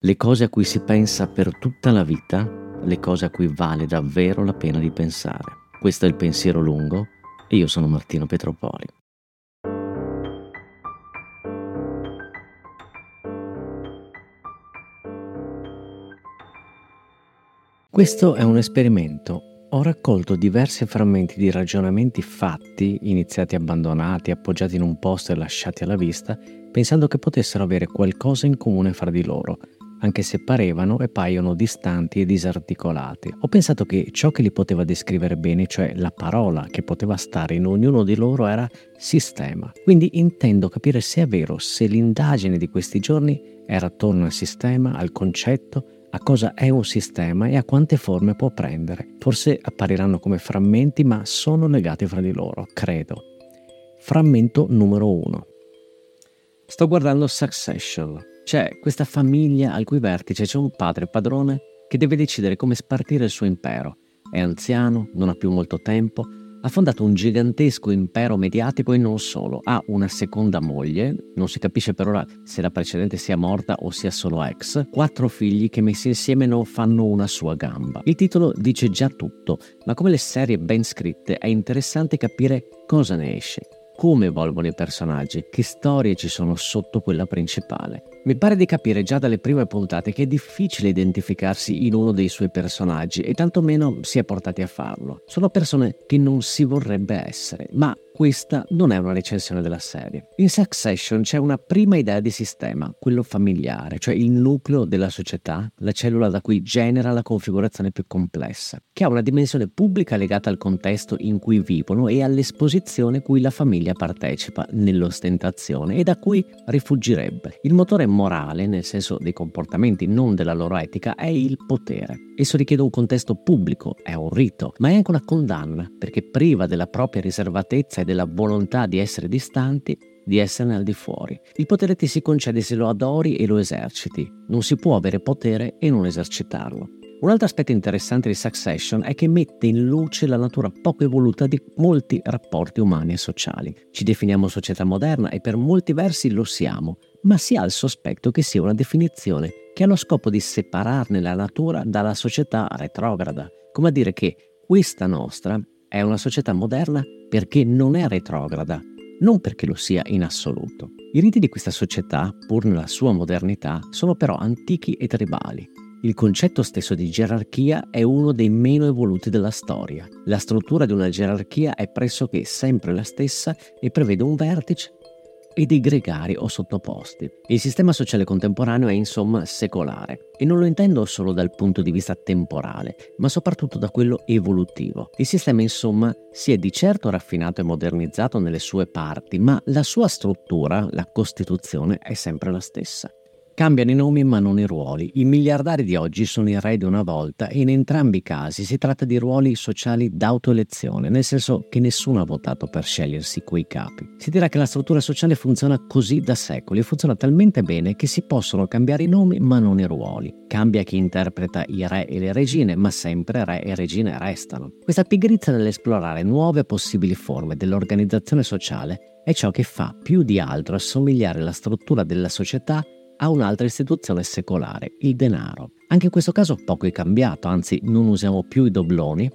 Le cose a cui si pensa per tutta la vita, le cose a cui vale davvero la pena di pensare. Questo è il pensiero lungo e io sono Martino Petropoli. Questo è un esperimento. Ho raccolto diversi frammenti di ragionamenti fatti, iniziati abbandonati, appoggiati in un posto e lasciati alla vista, pensando che potessero avere qualcosa in comune fra di loro, anche se parevano e paiono distanti e disarticolati. Ho pensato che ciò che li poteva descrivere bene, cioè la parola che poteva stare in ognuno di loro, era sistema. Quindi intendo capire se è vero, se l'indagine di questi giorni era attorno al sistema, al concetto, a cosa è un sistema e a quante forme può prendere. Forse appariranno come frammenti, ma sono legati fra di loro, credo. Frammento numero 1. Sto guardando Succession, c'è questa famiglia al cui vertice c'è un padre padrone che deve decidere come spartire il suo impero. È anziano, non ha più molto tempo, ha fondato un gigantesco impero mediatico e non solo. Ha una seconda moglie, non si capisce per ora se la precedente sia morta o sia solo ex, quattro figli che messi insieme non fanno una sua gamba. Il titolo dice già tutto, ma come le serie ben scritte è interessante capire cosa ne esce come evolvono i personaggi, che storie ci sono sotto quella principale. Mi pare di capire già dalle prime puntate che è difficile identificarsi in uno dei suoi personaggi e tantomeno si è portati a farlo. Sono persone che non si vorrebbe essere, ma questa non è una recensione della serie. In Succession c'è una prima idea di sistema, quello familiare, cioè il nucleo della società, la cellula da cui genera la configurazione più complessa, che ha una dimensione pubblica legata al contesto in cui vivono e all'esposizione cui la famiglia partecipa nell'ostentazione e da cui rifuggirebbe. Il motore morale, nel senso dei comportamenti, non della loro etica, è il potere. Esso richiede un contesto pubblico, è un rito, ma è anche una condanna, perché priva della propria riservatezza e della volontà di essere distanti, di esserne al di fuori. Il potere ti si concede se lo adori e lo eserciti. Non si può avere potere e non esercitarlo. Un altro aspetto interessante di Succession è che mette in luce la natura poco evoluta di molti rapporti umani e sociali. Ci definiamo società moderna e per molti versi lo siamo, ma si ha il sospetto che sia una definizione che ha lo scopo di separarne la natura dalla società retrograda, come a dire che questa nostra è una società moderna perché non è retrograda, non perché lo sia in assoluto. I riti di questa società, pur nella sua modernità, sono però antichi e tribali. Il concetto stesso di gerarchia è uno dei meno evoluti della storia. La struttura di una gerarchia è pressoché sempre la stessa e prevede un vertice e dei gregari o sottoposti. Il sistema sociale contemporaneo è insomma secolare e non lo intendo solo dal punto di vista temporale, ma soprattutto da quello evolutivo. Il sistema insomma si è di certo raffinato e modernizzato nelle sue parti, ma la sua struttura, la Costituzione, è sempre la stessa. Cambiano i nomi ma non i ruoli. I miliardari di oggi sono i re di una volta e in entrambi i casi si tratta di ruoli sociali d'autoelezione, nel senso che nessuno ha votato per scegliersi quei capi. Si dirà che la struttura sociale funziona così da secoli e funziona talmente bene che si possono cambiare i nomi ma non i ruoli. Cambia chi interpreta i re e le regine, ma sempre re e regine restano. Questa pigrizia nell'esplorare nuove possibili forme dell'organizzazione sociale è ciò che fa più di altro assomigliare la struttura della società a un'altra istituzione secolare, il denaro. Anche in questo caso poco è cambiato, anzi non usiamo più i dobloni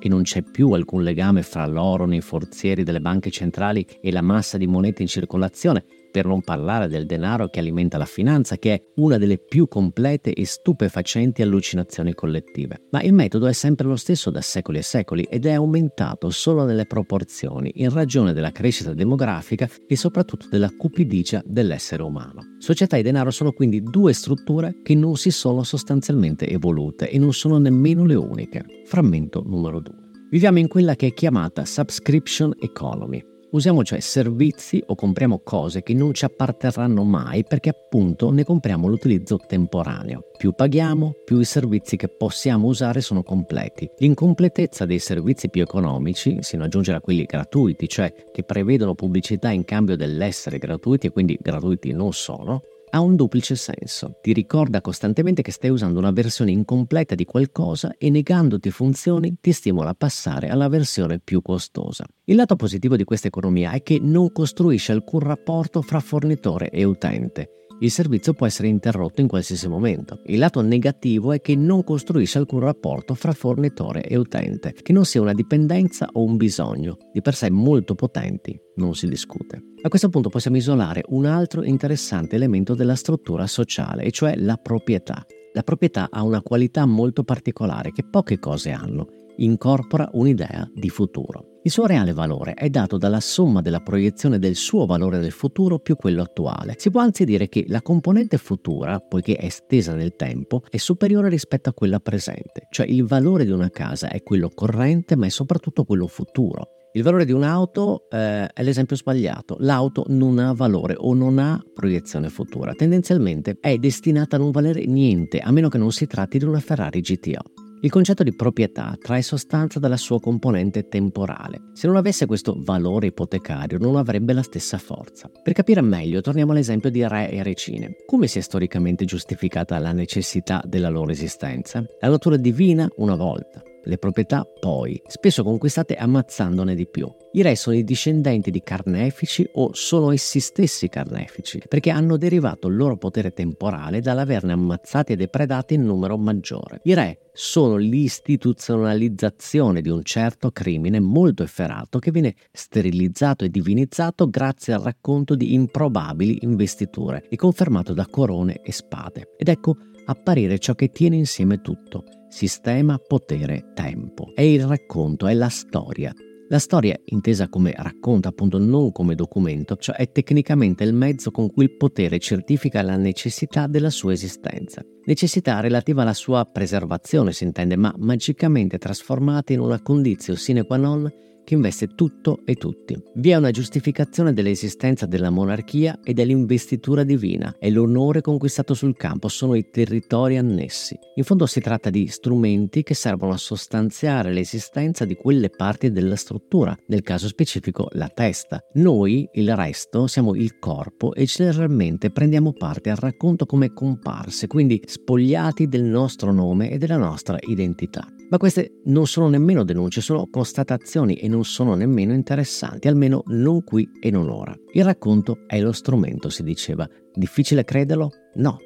e non c'è più alcun legame fra l'oro nei forzieri delle banche centrali e la massa di monete in circolazione, per non parlare del denaro che alimenta la finanza, che è una delle più complete e stupefacenti allucinazioni collettive. Ma il metodo è sempre lo stesso da secoli e secoli ed è aumentato solo nelle proporzioni in ragione della crescita demografica e soprattutto della cupidigia dell'essere umano. Società e denaro sono quindi due strutture che non si sono sostanzialmente evolute e non sono nemmeno le uniche. Frammento numero 2. Viviamo in quella che è chiamata subscription economy, Usiamo cioè servizi o compriamo cose che non ci apparterranno mai perché appunto ne compriamo l'utilizzo temporaneo. Più paghiamo, più i servizi che possiamo usare sono completi. L'incompletezza dei servizi più economici, sino ad aggiungere a quelli gratuiti, cioè che prevedono pubblicità in cambio dell'essere gratuiti e quindi gratuiti non sono, ha un duplice senso. Ti ricorda costantemente che stai usando una versione incompleta di qualcosa e negandoti funzioni ti stimola a passare alla versione più costosa. Il lato positivo di questa economia è che non costruisce alcun rapporto fra fornitore e utente. Il servizio può essere interrotto in qualsiasi momento. Il lato negativo è che non costruisce alcun rapporto fra fornitore e utente, che non sia una dipendenza o un bisogno, di per sé molto potenti, non si discute. A questo punto possiamo isolare un altro interessante elemento della struttura sociale, e cioè la proprietà. La proprietà ha una qualità molto particolare che poche cose hanno. Incorpora un'idea di futuro. Il suo reale valore è dato dalla somma della proiezione del suo valore del futuro più quello attuale. Si può anzi dire che la componente futura, poiché è estesa nel tempo, è superiore rispetto a quella presente, cioè il valore di una casa è quello corrente ma è soprattutto quello futuro. Il valore di un'auto eh, è l'esempio sbagliato. L'auto non ha valore o non ha proiezione futura. Tendenzialmente è destinata a non valere niente, a meno che non si tratti di una Ferrari GTO. Il concetto di proprietà trae sostanza dalla sua componente temporale. Se non avesse questo valore ipotecario non avrebbe la stessa forza. Per capire meglio torniamo all'esempio di re e regine. Come si è storicamente giustificata la necessità della loro esistenza? La natura divina una volta, le proprietà poi, spesso conquistate ammazzandone di più. I re sono i discendenti di carnefici o sono essi stessi carnefici, perché hanno derivato il loro potere temporale dall'averne ammazzati e depredati in numero maggiore. I re sono l'istituzionalizzazione di un certo crimine molto efferato che viene sterilizzato e divinizzato grazie al racconto di improbabili investiture e confermato da corone e spade. Ed ecco apparire ciò che tiene insieme tutto, sistema, potere, tempo. È il racconto, è la storia. La storia, intesa come racconto, appunto non come documento, cioè è tecnicamente il mezzo con cui il potere certifica la necessità della sua esistenza. Necessità relativa alla sua preservazione, si intende, ma magicamente trasformata in una condizione sine qua non che investe tutto e tutti. Vi è una giustificazione dell'esistenza della monarchia e dell'investitura divina e l'onore conquistato sul campo sono i territori annessi. In fondo si tratta di strumenti che servono a sostanziare l'esistenza di quelle parti della struttura, nel caso specifico la testa. Noi, il resto, siamo il corpo e generalmente prendiamo parte al racconto come comparse, quindi spogliati del nostro nome e della nostra identità. Ma queste non sono nemmeno denunce, sono constatazioni e non sono nemmeno interessanti, almeno non qui e non ora. Il racconto è lo strumento, si diceva. Difficile crederlo? No.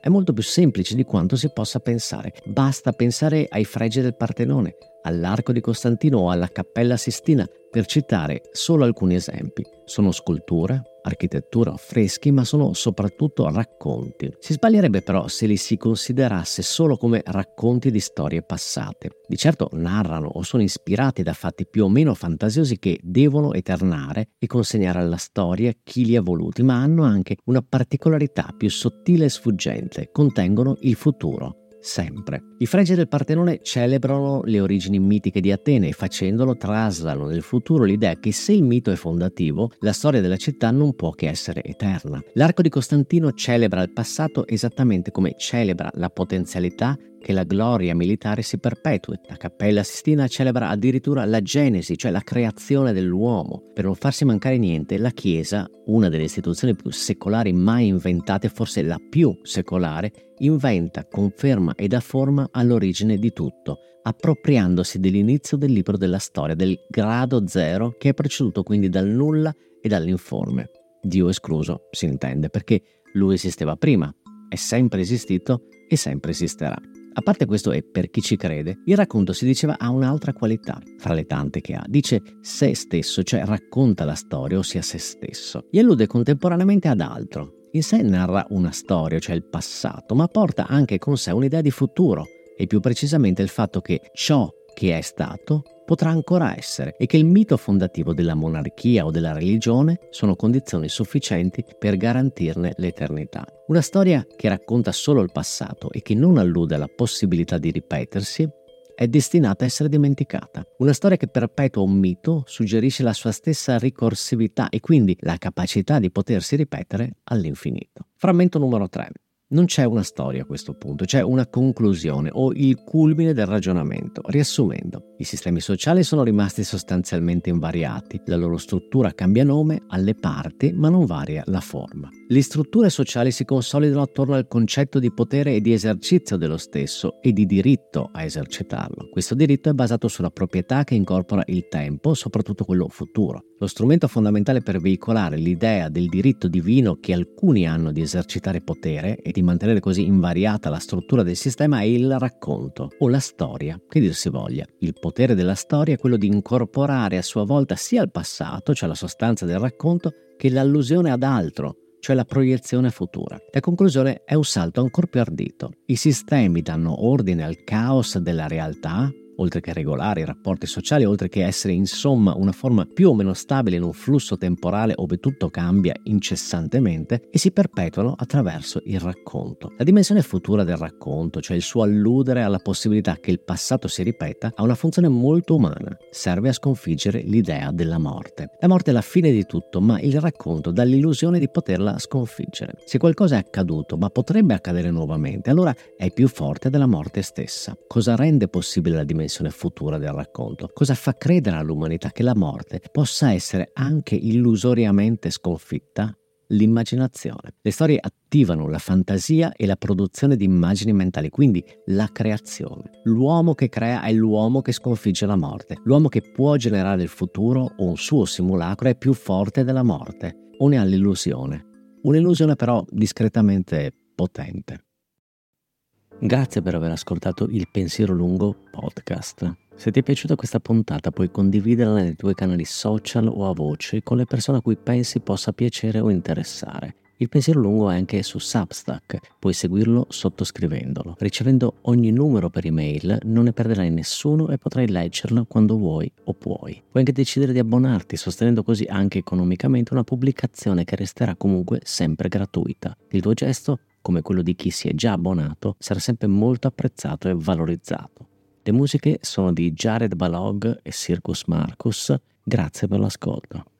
È molto più semplice di quanto si possa pensare. Basta pensare ai fregi del Partenone, all'Arco di Costantino o alla Cappella Sistina, per citare solo alcuni esempi. Sono sculture, architettura, affreschi, ma sono soprattutto racconti. Si sbaglierebbe però se li si considerasse solo come racconti di storie passate. Di certo narrano o sono ispirati da fatti più o meno fantasiosi che devono eternare e consegnare alla storia chi li ha voluti, ma hanno anche una particolarità più sottile e sfuggente, contengono il futuro sempre. I fregi del Partenone celebrano le origini mitiche di Atene e facendolo traslano nel futuro l'idea che se il mito è fondativo, la storia della città non può che essere eterna. L'arco di Costantino celebra il passato esattamente come celebra la potenzialità che la gloria militare si perpetui. La Cappella Sistina celebra addirittura la genesi, cioè la creazione dell'uomo. Per non farsi mancare niente, la Chiesa, una delle istituzioni più secolari mai inventate, forse la più secolare, inventa, conferma e dà forma all'origine di tutto, appropriandosi dell'inizio del libro della storia, del grado zero che è preceduto quindi dal nulla e dall'informe. Dio escluso, si intende, perché lui esisteva prima, è sempre esistito e sempre esisterà. A parte questo e per chi ci crede, il racconto si diceva ha un'altra qualità, fra le tante che ha. Dice se stesso, cioè racconta la storia, ossia se stesso, e allude contemporaneamente ad altro. In sé narra una storia, cioè il passato, ma porta anche con sé un'idea di futuro, e più precisamente il fatto che ciò che è stato potrà ancora essere e che il mito fondativo della monarchia o della religione sono condizioni sufficienti per garantirne l'eternità. Una storia che racconta solo il passato e che non allude alla possibilità di ripetersi è destinata a essere dimenticata. Una storia che perpetua un mito suggerisce la sua stessa ricorsività e quindi la capacità di potersi ripetere all'infinito. Frammento numero 3. Non c'è una storia a questo punto, c'è una conclusione o il culmine del ragionamento. Riassumendo, i sistemi sociali sono rimasti sostanzialmente invariati, la loro struttura cambia nome alle parti ma non varia la forma. Le strutture sociali si consolidano attorno al concetto di potere e di esercizio dello stesso e di diritto a esercitarlo. Questo diritto è basato sulla proprietà che incorpora il tempo, soprattutto quello futuro. Lo strumento fondamentale per veicolare l'idea del diritto divino che alcuni hanno di esercitare potere e di mantenere così invariata la struttura del sistema è il racconto o la storia, che dir si voglia. Il potere della storia è quello di incorporare a sua volta sia il passato, cioè la sostanza del racconto, che l'allusione ad altro, cioè la proiezione futura. La conclusione è un salto ancora più ardito. I sistemi danno ordine al caos della realtà oltre che regolare i rapporti sociali, oltre che essere insomma una forma più o meno stabile in un flusso temporale dove tutto cambia incessantemente e si perpetuano attraverso il racconto. La dimensione futura del racconto, cioè il suo alludere alla possibilità che il passato si ripeta, ha una funzione molto umana, serve a sconfiggere l'idea della morte. La morte è la fine di tutto, ma il racconto dà l'illusione di poterla sconfiggere. Se qualcosa è accaduto, ma potrebbe accadere nuovamente, allora è più forte della morte stessa. Cosa rende possibile la dimensione dimensione futura del racconto? Cosa fa credere all'umanità che la morte possa essere anche illusoriamente sconfitta? L'immaginazione. Le storie attivano la fantasia e la produzione di immagini mentali, quindi la creazione. L'uomo che crea è l'uomo che sconfigge la morte. L'uomo che può generare il futuro o un suo simulacro è più forte della morte o ne ha l'illusione. Un'illusione però discretamente potente. Grazie per aver ascoltato il Pensiero Lungo podcast. Se ti è piaciuta questa puntata puoi condividerla nei tuoi canali social o a voce con le persone a cui pensi possa piacere o interessare. Il pensiero lungo è anche su Substack, puoi seguirlo sottoscrivendolo. Ricevendo ogni numero per email non ne perderai nessuno e potrai leggerlo quando vuoi o puoi. Puoi anche decidere di abbonarti, sostenendo così anche economicamente una pubblicazione che resterà comunque sempre gratuita. Il tuo gesto come quello di chi si è già abbonato, sarà sempre molto apprezzato e valorizzato. Le musiche sono di Jared Balog e Circus Marcus. Grazie per l'ascolto.